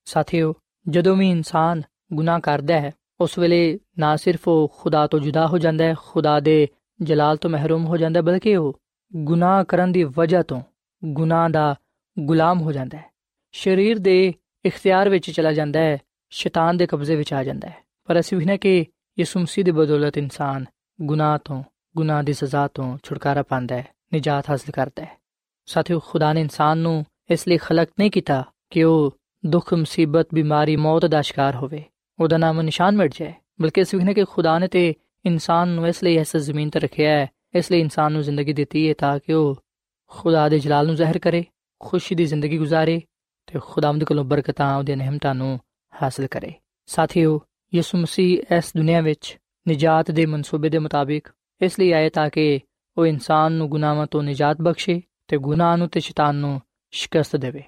ਸਾਥੀਓ, ਜਦੋਂ ਵੀ ਇਨਸਾਨ ਗੁਨਾਹ ਕਰਦਾ ਹੈ, ਉਸ ਵੇਲੇ ਨਾ ਸਿਰਫ ਉਹ ਖੁਦਾ ਤੋਂ ਜੁਦਾ ਹੋ ਜਾਂਦਾ ਹੈ, ਖੁਦਾ ਦੇ ਜਲਾਲ ਤੋਂ ਮਹਿਰੂਮ ਹੋ ਜਾਂਦਾ, ਬਲਕਿ ਉਹ ਗੁਨਾਹ ਕਰਨ ਦੀ ਵਜ੍ਹਾ ਤੋਂ ਗੁਨਾਹ ਦਾ ਗੁਲਾਮ ਹੋ ਜਾਂਦਾ ਹੈ। ਸਰੀਰ ਦੇ ਇਖਤਿਆਰ ਵਿੱਚ ਚਲਾ ਜਾਂਦਾ ਹੈ, ਸ਼ੈਤਾਨ ਦੇ ਕਬਜ਼ੇ ਵਿੱਚ ਆ ਜਾਂਦਾ ਹੈ। ਪਰ ਅਸੀਂ ਵੀ ਨਾ ਕਿ ਯਿਸੂ ਮਸੀਹ ਦੀ ਬਦੌਲਤ ਇਨਸਾਨ ਗੁਨਾਹ ਤੋਂ ਗੁਨਾਹ ਦੀ ਸਜ਼ਾ ਤੋਂ ਛੁਟਕਾਰਾ ਪਾਉਂਦਾ ਹੈ, ਨਿਜਾਤ ਹਾਸਲ ਕਰਦਾ ਹੈ। ਸਾਥੀਓ, ਖੁਦਾ ਨੇ ਇਨਸਾਨ ਨੂੰ ਇਸ ਲਈ ਖਲਕ ਨਹੀਂ ਕੀਤਾ ਕਿ ਉਹ ਦੁੱਖ, ਮੁਸੀਬਤ, ਬਿਮਾਰੀ, ਮੌਤ ਦਾ ਸ਼ਿਕਾਰ ਹੋਵੇ। ਉਹਦਾ ਨਾਮ ਨਿਸ਼ਾਨ ਮਿਟ ਜਾਏ, ਬਲਕਿ ਇਸ ਵਿਖਨੇ ਕਿ ਖੁਦਾ ਨੇ ਤੇ ਇਨਸਾਨ ਨੂੰ ਇਸ ਲਈ ਇਸ ਜ਼ਮੀਨ ਤੇ ਰੱਖਿਆ ਹੈ, ਇਸ ਲਈ ਇਨਸਾਨ ਨੂੰ ਜ਼ਿੰਦਗੀ ਦਿੱਤੀ ਹੈ ਤਾਂ ਕਿ ਉਹ ਖੁਦਾ ਦੇ ਜਲਾਲ ਨੂੰ ਜ਼ਾਹਿਰ ਕਰੇ, ਖੁਸ਼ੀ ਦੀ ਜ਼ਿੰਦਗੀ ਗੁਜ਼ਾਰੇ ਤੇ ਖੁਦਾਵੰਦ ਕੋਲੋਂ ਬਰਕਤਾਂ ਉਹਦੇ ਨਿਹਮਤਾਂ ਨੂੰ ਹਾਸਲ ਕਰੇ। ਸਾਥੀਓ, ਯਿਸੂ ਮਸੀਹ ਇਸ ਦੁਨੀਆ ਵਿੱਚ ਨਜਾਤ ਦੇ ਮਨਸੂਬੇ ਦੇ ਮੁਤਾਬਿਕ ਇਸ ਲਈ ਆਏ ਤਾਂ ਕਿ ਉਹ ਇਨਸਾਨ ਨੂੰ ਗੁਨਾਹਾਂ ਤੋਂ ਨਿਜਾਤ ਬਖਸ਼ੇ ਤੇ ਗੁਨਾਹ ਨੂੰ ਤੇ ਸ਼ੈਤਾਨ ਨੂੰ ਸ਼ਿਕਸਤ ਦੇਵੇ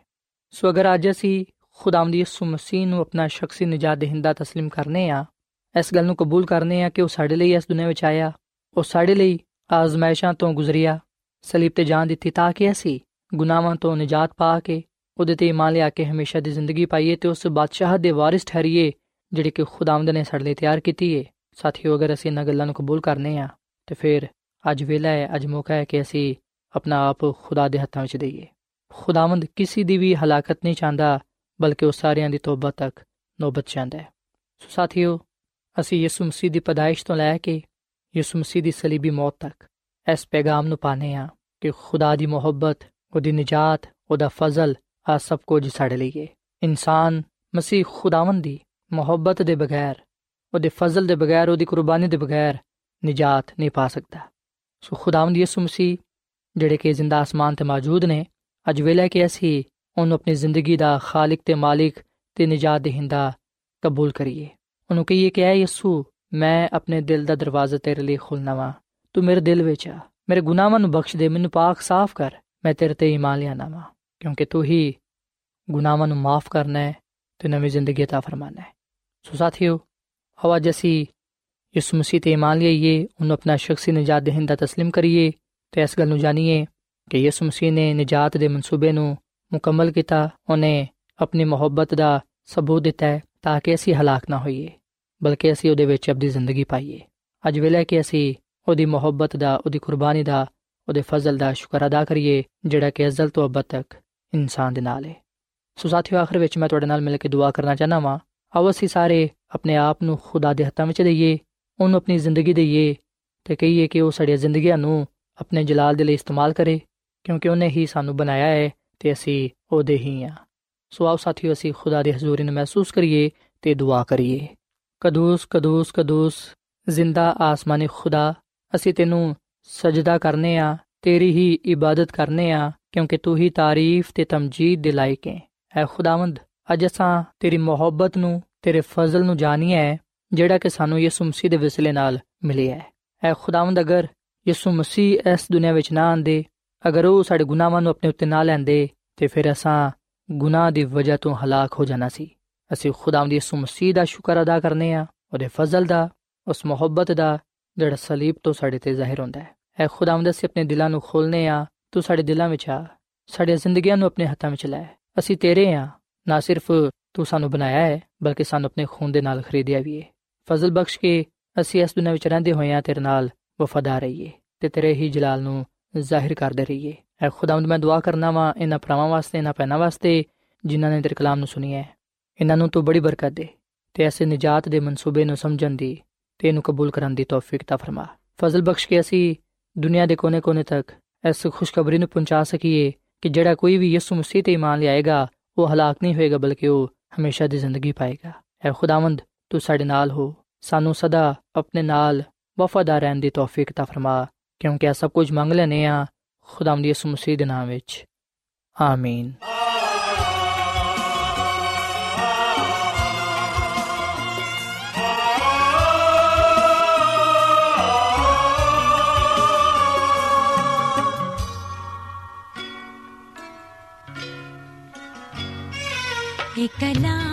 ਸੋ ਅਗਰ ਅੱਜ ਅਸੀਂ ਖੁਦਾਵੰਦ ਯਿਸੂ ਮਸੀਹ ਨੂੰ ਆਪਣਾ ਸ਼ਖਸੀ ਨਜਾਤ ਦੇਹਿੰਦਾ تسلیم ਕਰਨੇ ਆ ਇਸ ਗੱਲ ਨੂੰ ਕਬੂਲ ਕਰਨੇ ਆ ਕਿ ਉਹ ਸਾਡੇ ਲਈ ਇਸ ਦੁਨੀਆ ਵਿੱਚ ਆਇਆ ਉਹ ਸਾਡੇ ਲਈ ਆਜ਼ਮਾਇਸ਼ਾਂ ਤੋਂ ਗੁਜ਼ਰਿਆ ਸਲੀਬ ਤੇ ਜਾਨ ਦਿੱਤੀ ਤਾਂ ਕਿ ਅਸੀਂ ਗੁਨਾਹਾਂ ਤੋਂ ਨਿਜਾਤ ਪਾ ਕੇ ਉਹਦੇ ਤੇ ਇਮਾਨ ਲਿਆ ਕੇ ਹਮੇਸ਼ਾ ਦੀ ਜ਼ਿੰਦਗੀ ਪਾਈਏ ਤੇ ਉਸ ਬਾਦਸ਼ਾਹ ਦੇ ਵਾਰਿਸ ਠਹਿਰੀਏ ਜਿਹੜੀ ਕਿ ਖੁਦਾਵੰਦ ਨੇ ਸਾਡੇ ਲਈ ਤਿਆਰ ਕੀਤੀ ਏ ਸਾਥੀਓ ਅਗਰ ਅਸੀਂ ਇਹਨਾਂ ਗੱਲਾਂ ਨੂੰ ਕਬੂਲ ਕਰਨੇ ਆ ਤੇ ਫਿਰ ਅੱਜ ਵੇਲਾ ਹੈ ਅੱਜ ਮੌਕਾ ਹੈ ਕਿ ਅਸੀਂ ਆਪਣਾ ਆਪ ਖੁਦਾ ਦੇ ਹੱਥਾਂ ਵਿੱਚ ਦਈਏ ਖੁਦਾਵੰਦ ਕਿਸੇ ਦੀ ਵੀ ਹਲਾਕਤ ਨਹੀਂ ਚਾਹੁੰਦਾ ਬਲਕਿ ਉਹ ਸਾਰਿਆਂ ਦੀ ਤੋਬਾ ਤੱਕ ਨੌਬਤ ਚਾਹੁੰਦਾ ਹੈ ਸੋ ਸਾਥੀਓ ਅਸੀਂ ਯਿਸੂ ਮਸੀਹ ਦੀ ਪਦਾਇਸ਼ ਤੋਂ ਲੈ ਕੇ ਯਿਸੂ ਮਸੀਹ ਦੀ ਸਲੀਬੀ ਮੌਤ ਤੱਕ ਇਸ ਪੈਗਾਮ ਨੂੰ ਪਾਣੇ ਆ ਕਿ ਖੁਦਾ ਦੀ ਮੁਹੱਬਤ ਉਹਦੀ ਨਜਾਤ ਉਹਦਾ ਫਜ਼ਲ ਆ ਸਭ ਕੁਝ ਸਾਡੇ ਲਈ ਹੈ ਇਨਸਾਨ ਮਸੀਹ ਖੁਦਾਵੰਦ ਦੀ ਮੁਹੱਬਤ ਦੇ ਬਗੈਰ ਉਹਦੇ ਫਜ਼ਲ ਦੇ ਬਗੈਰ ਉਹਦੀ ਕੁਰਬਾਨੀ ਦੇ ਬਗੈਰ ਨਜਾਤ ਨਹੀਂ ਪਾ ਸਕਦਾ ਸੋ ਖੁਦਾਵੰਦ ਯਿਸੂ ਮਸੀਹ ਜਿਹੜੇ ਕਿ ਜ਼ਿੰਦਾ ਅਸਮਾਨ ਤੇ ਮੌਜੂਦ ਨੇ ਅੱਜ ਵੇਲੇ ਕਿ ਅਸੀਂ ਉਹਨੂੰ ਆਪਣੀ ਜ਼ਿੰਦਗੀ ਦਾ ਖਾਲਕ ਤੇ ਮਾਲਿਕ ਤੇ ਨਜਾਤ ਦੇਹਿੰਦਾ ਕਬੂਲ ਕਰੀਏ ਉਹਨੂੰ ਕਹੀਏ ਕਿ ਐ ਯਿਸੂ ਮੈਂ ਆਪਣੇ ਦਿਲ ਦਾ ਦਰਵਾਜ਼ਾ ਤੇਰੇ ਲਈ ਖੋਲਣਾ ਵਾ ਤੂੰ ਮੇਰੇ ਦਿਲ ਵਿੱਚ ਆ ਮੇਰੇ ਗੁਨਾਹਾਂ ਨੂੰ ਬਖਸ਼ ਦੇ ਮੈਨੂੰ ਪਾਕ ਸਾਫ਼ ਕਰ ਮੈਂ ਤੇਰੇ ਤੇ ਈਮਾਨ ਲਿਆਣਾ ਵਾ ਕਿਉਂਕਿ ਤੂੰ ਹੀ ਗੁਨਾਹਾਂ ਨੂੰ ਮਾਫ ਕਰਨਾ ਹੈ ਤੇ ਨਵੀਂ ਜ਼ਿੰਦਗੀ عطا ਫਰਮਾਨਾ ਹੈ ਸੋ ਸਾਥੀਓ ਹਵਾ ਜਸੀ ਯਿਸੂ ਮਸੀਹ ਤੇ ਈਮਾਨ ਲਈਏ ਉਹਨੂੰ ਆਪਣਾ ਸ਼ਖਸੀ ਨਜਾਤ ਦੇਹਿੰਦਾ تسلیم ਕਰੀਏ ਤੇ ਇਸ ਗੱਲ ਨੂੰ ਜਾਣੀਏ ਕਿ ਯਿਸੂ ਮਸੀਹ ਨੇ ਨਜਾਤ ਦੇ ਮਨਸੂਬੇ ਨੂੰ ਮੁਕੰਮਲ ਕੀਤਾ ਉਹਨੇ ਆਪਣੀ ਮੁਹੱਬਤ ਦਾ ਸਬੂਤ ਦਿੱਤਾ ਹੈ ਤਾਂ ਕਿ ਅਸੀਂ ਹਲਾਕ ਨਾ ਹੋਈਏ ਬਲਕਿ ਅਸੀਂ ਉਹਦੇ ਵਿੱਚ ਆਪਣੀ ਜ਼ਿੰਦਗੀ ਪਾਈਏ ਅੱਜ ਵੇਲੇ ਕਿ ਅਸੀਂ ਉਹਦੀ ਮੁਹੱਬਤ ਦਾ ਉਹਦੀ ਕੁਰਬਾਨੀ ਦਾ ਉਹਦੇ ਫਜ਼ਲ ਦਾ ਸ਼ੁਕਰ ਅਦਾ ਕਰੀਏ ਜਿਹੜਾ ਕਿ ਅਜ਼ਲ ਤੋਂ ਅਬਦ ਤੱਕ ਇਨਸਾਨ ਦੇ ਨਾਲ ਹੈ ਸੋ ਸਾਥੀਓ ਆਖਰ ਵਿੱਚ ਮੈਂ ਤੁਹਾਡੇ ਨਾਲ ਮਿਲ ਕੇ ਦੁਆ ਕਰਨਾ ਚਾਹਨਾ ਵਾਂ ਆਓ ਅਸੀਂ ਸਾਰੇ ਆਪਣੇ ਆਪ ਨੂੰ ਖੁਦਾ ਦੇ ਹੱਥਾਂ ਵਿੱਚ ਦਈਏ ਉਹਨੂੰ ਆਪਣੀ ਜ਼ਿੰਦਗੀ ਦੇਈਏ ਤੇ ਕਹੀਏ ਕਿ ਉਹ ਸਾਡੀਆਂ ਜ਼ਿੰਦਗੀਆਂ ਨੂੰ ਆਪਣੇ ਜਲਾਲ ਦੇ ਲਈ ਇਸਤੇਮਾਲ ਕਰੇ, ਕਿਉਂਕਿ ਉਹਨੇ ਹੀ ਸਾਨੂੰ ਬਣਾਇਆ ਹੈ ਤੇ ਅਸੀਂ ਉਹਦੇ ਹੀ ਆ ਸੋ ਆਓ ਸਾਥੀਓ, ਅਸੀਂ ਖੁਦਾ ਦੀ ਹਜ਼ੂਰੀ ਨੂੰ ਮਹਿਸੂਸ ਕਰੀਏ ਤੇ ਦੁਆ ਕਰੀਏ। ਕਦੂਸ ਕਦੂਸ ਕਦੂਸ, ਜ਼ਿੰਦਾ ਆਸਮਾਨੀ ਖੁਦਾ, ਅਸੀਂ ਤੈਨੂੰ ਸਜਦਾ ਕਰਨੇ ਆ, ਤੇਰੀ ਹੀ ਇਬਾਦਤ ਕਰਨੇ ਆ, ਕਿਉਂਕਿ ਤੂੰ ਹੀ ਤਾਰੀਫ ਤੇ ਤਮਜੀਦ ਦੇ ਲਾਇਕ ਹੈ। ਐ ਖੁਦਾਵੰਦ, ਅੱਜ ਅਸਾਂ ਤੇਰੀ ਮੁਹੱਬਤ ਨੂੰ, ਤੇਰੇ ਫਜ਼ਲ ਨੂੰ ਜਾਣੀਏ ਜਿਹੜਾ ਕਿ ਸਾਨੂੰ ਯਿਸੂ ਮਸੀਹ ਦੇ ਵਿਸਲੇ ਨਾਲ ਮਿਲਿਆ ਹੈ। ਐ ਖੁਦਾਵੰਦ ਅਗਰ ਯਿਸੂ ਮਸੀਹ ਇਸ ਦੁਨੀਆਂ ਵਿੱਚ ਨਾ ਆਂਦੇ, ਅਗਰ ਉਹ ਸਾਡੇ ਗੁਨਾਹਾਂ ਨੂੰ ਆਪਣੇ ਉੱਤੇ ਨਾ ਲੈਂਦੇ, ਤੇ ਫਿਰ ਅਸਾਂ ਗੁਨਾਹ ਦੀ ਵਜ੍ਹਾ ਤੋਂ ਹਲਾਕ ਹੋ ਜਾਣਾ ਸੀ। ਅਸੀਂ ਖੁਦਾਵੰਦ ਯਿਸੂ ਮਸੀਹ ਦਾ ਸ਼ੁਕਰ ਅਦਾ ਕਰਨੇ ਆ, ਉਹਦੇ ਫਜ਼ਲ ਦਾ, ਉਸ ਮੁਹੱਬਤ ਦਾ, ਜਿਹੜਾ ਸਲੀਬ ਤੋਂ ਸਾਡੇ ਤੇ ਜ਼ਾਹਿਰ ਹੁੰਦਾ ਹੈ। ਐ ਖੁਦਾਵੰਦ, ਅਸੀਂ ਆਪਣੇ ਦਿਲਾਂ ਨੂੰ ਖੋਲਨੇ ਆ, ਤੂੰ ਸਾਡੇ ਦਿਲਾਂ ਵਿੱਚ ਆ, ਸਾਡੀਆਂ ਜ਼ਿੰਦਗੀਆਂ ਨੂੰ ਆਪਣੇ ਹੱਥਾਂ ਵਿੱਚ ਲੈ। ਅਸੀਂ ਤੇਰੇ ਆ, ਨਾ ਸਿਰਫ ਤੂੰ ਸਾਨੂੰ ਬਣਾਇਆ ਹੈ, ਬਲਕਿ ਸਾਨੂੰ ਆਪਣੇ ਖੂਨ ਦੇ ਨਾਲ ਖਰੀਦਿਆ ਵੀ ਹੈ। ਫਜ਼ਲ ਬਖਸ਼ ਕੇ ਅਸੀਂ ਇਸ ਦੁਨੀਆਂ ਵਿੱਚ ਰਹਿੰਦੇ ਹੋਏ ਆ ਤੇਰੇ ਨਾਲ ਵਫਾਦਾਰ ਰਹੀਏ ਤੇ ਤੇਰੇ ਹੀ ਜਲਾਲ ਨੂੰ ਜ਼ਾਹਿਰ ਕਰਦੇ ਰਹੀਏ। ਐ ਖੁਦਾਵੰਦ, ਮੈਂ ਦੁਆ ਕਰਨਾ ਵਾਂ ਇਹਨਾਂ ਭਰਾਵਾਂ ਵਾਸਤੇ, ਇਹਨਾਂ ਭੈਣਾਂ ਵਾਸਤੇ ਜਿਨ੍ਹਾਂ ਨੇ ਤੇਰੇ ਕਲਾਮ ਨੂੰ ਸੁਣੀ ਹੈ। ਇਹਨਾਂ ਨੂੰ ਤੂੰ ਬੜੀ ਬਰਕਤ ਦੇ ਤੇ ਐਸੇ ਨਜਾਤ ਦੇ ਮਨਸੂਬੇ ਨੂੰ ਸਮਝਣ ਦੀ ਤੇ ਇਹਨੂੰ ਕਬੂਲ ਕਰਨ ਦੀ ਤੌਫੀਕ ਤਾ ਫਰਮਾ। ਫਜ਼ਲ ਬਖਸ਼ ਕੇ ਅਸੀਂ ਦੁਨੀਆ ਦੇ ਕੋਨੇ-ਕੋਨੇ ਤੱਕ ਇਸ ਖੁਸ਼ਖਬਰੀ ਨੂੰ ਪਹੁੰਚਾ ਸਕੀਏ ਕਿ ਜਿਹੜਾ ਕੋਈ ਵੀ ਯਿਸੂ ਮਸੀਹ ਤੇ ਈਮਾਨ ਲਿਆਏਗਾ, ਉਹ ਹਲਾਕ ਨਹੀਂ ਹੋਏਗਾ, ਬਲਕਿ ਉਹ ਹਮੇਸ਼ਾ ਦੀ ਜ਼ਿੰਦਗੀ ਪਾਏਗਾ। ਐ ਖੁਦਾਵੰਦ ਤੂੰ ਸਾਡੇ ਨਾਲ ਹੋ। ਸਾਨੂੰ ਸਦਾ ਆਪਣੇ ਨਾਲ ਵਫਾਦਾਰ ਰਹਿਣ ਦੀ ਤੌਫੀਕ ਤਾ ਫਰਮਾ, ਕਿਉਂਕਿ ਇਹ ਸਭ ਕੁਝ ਮੰਗ ਲੈਨੇ ਆ ਖੁਦਾਵੰਦ ਯਿਸੂ ਮਸੀਹ ਦੇ ਨਾਮ ਵਿੱਚ। ਆਮੀਨ। ਇਹ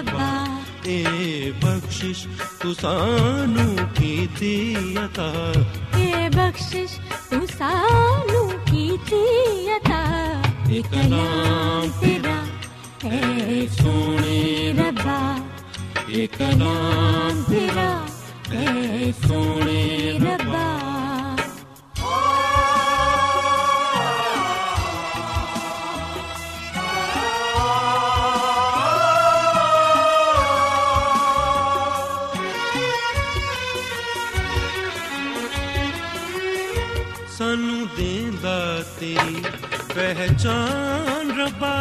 ਇਹ ਬਖਸ਼ਿਸ਼ ਤੂੰ ਸਾਨੂੰ ਕੀਤੀ ਅਤਾ। ਏ ਬਖਸ਼ਿਸ਼ ਤੂੰ ਸਾਨੂੰ ਕੀਤੀ ਅਤਾ। ਇਹ ਕਲਾਮ ਤੇਰਾ ਏ ਸੋਹਣੇ ਰੱਬਾ। ਇਹ ਕਲਾਮ ਤੇਰਾ ਏ ਸੋਹਣੇ ਰੱਬਾ। ਸਾਨੂੰ ਦੇਂਦਾ ਤੇਰੀ ਪਹਿਚਾਨ ਰੱਬਾ।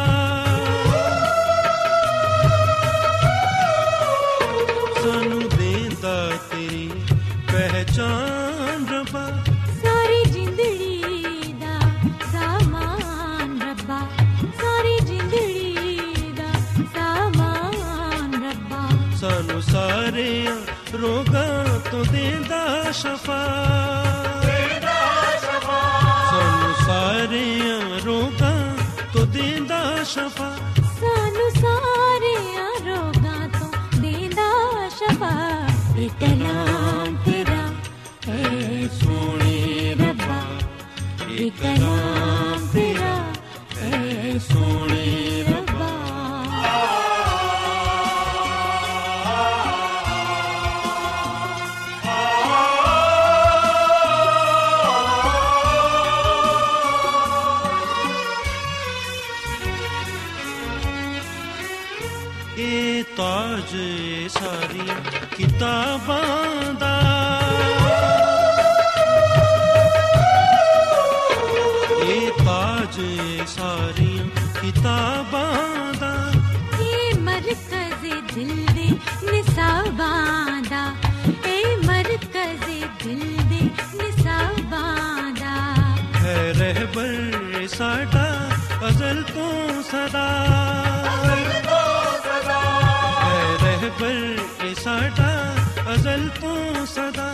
ਸਾਰੀਆਂ ਕਿਤਾਬਾਂ ਅਜ਼ਲ ਤੋਂ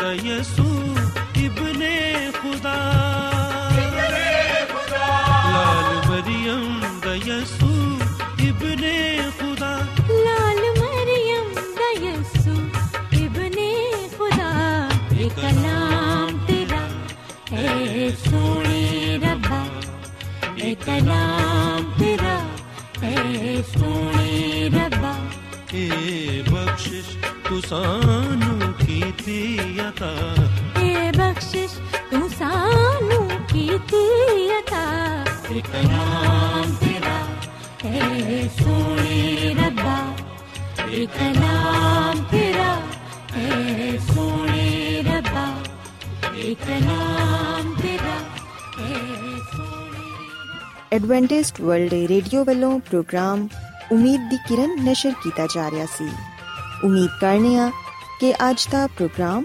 د یسو ابن خدا لال مریم د یسو ابن خدا لال مریم د یسو ابن خدا یہ کلام تیرا اے سونے ربا یہ کلام تیرا اے سونے ربا اے بخشش تو سان अता ਇਹ ਬਖਸ਼ਿਸ਼ ਤੂੰ ਸਾਨੂੰ ਕੀਤੀ ਅਤਾ ਇਹ ਕਲਾਮ ਤੇਰਾ ਹੈ ਸੋਹਣੇ ਰੱਬਾ ਇਹ ਕਲਾਮ ਤੇਰਾ ਹੈ ਸੋਹਣੇ ਰੱਬਾ ਇਹ ਕਲਾਮ ਤੇਰਾ ਹੈ ਸੋਹਣੇ ਐਡਵੈਂਟਿਸਟ ਵਰਲਡ ਰੇਡੀਓ ਵੱਲੋਂ ਪ੍ਰੋਗਰਾਮ ਉਮੀਦ ਦੀ ਕਿਰਨ ਨਿਸ਼ਰ ਕੀਤਾ ਜਾ ਰਿਹਾ ਸੀ ਉਮੀਦ ਕਰਨੇ ਆ ਕਿ ਅੱਜ ਦਾ ਪ੍ਰੋਗਰਾਮ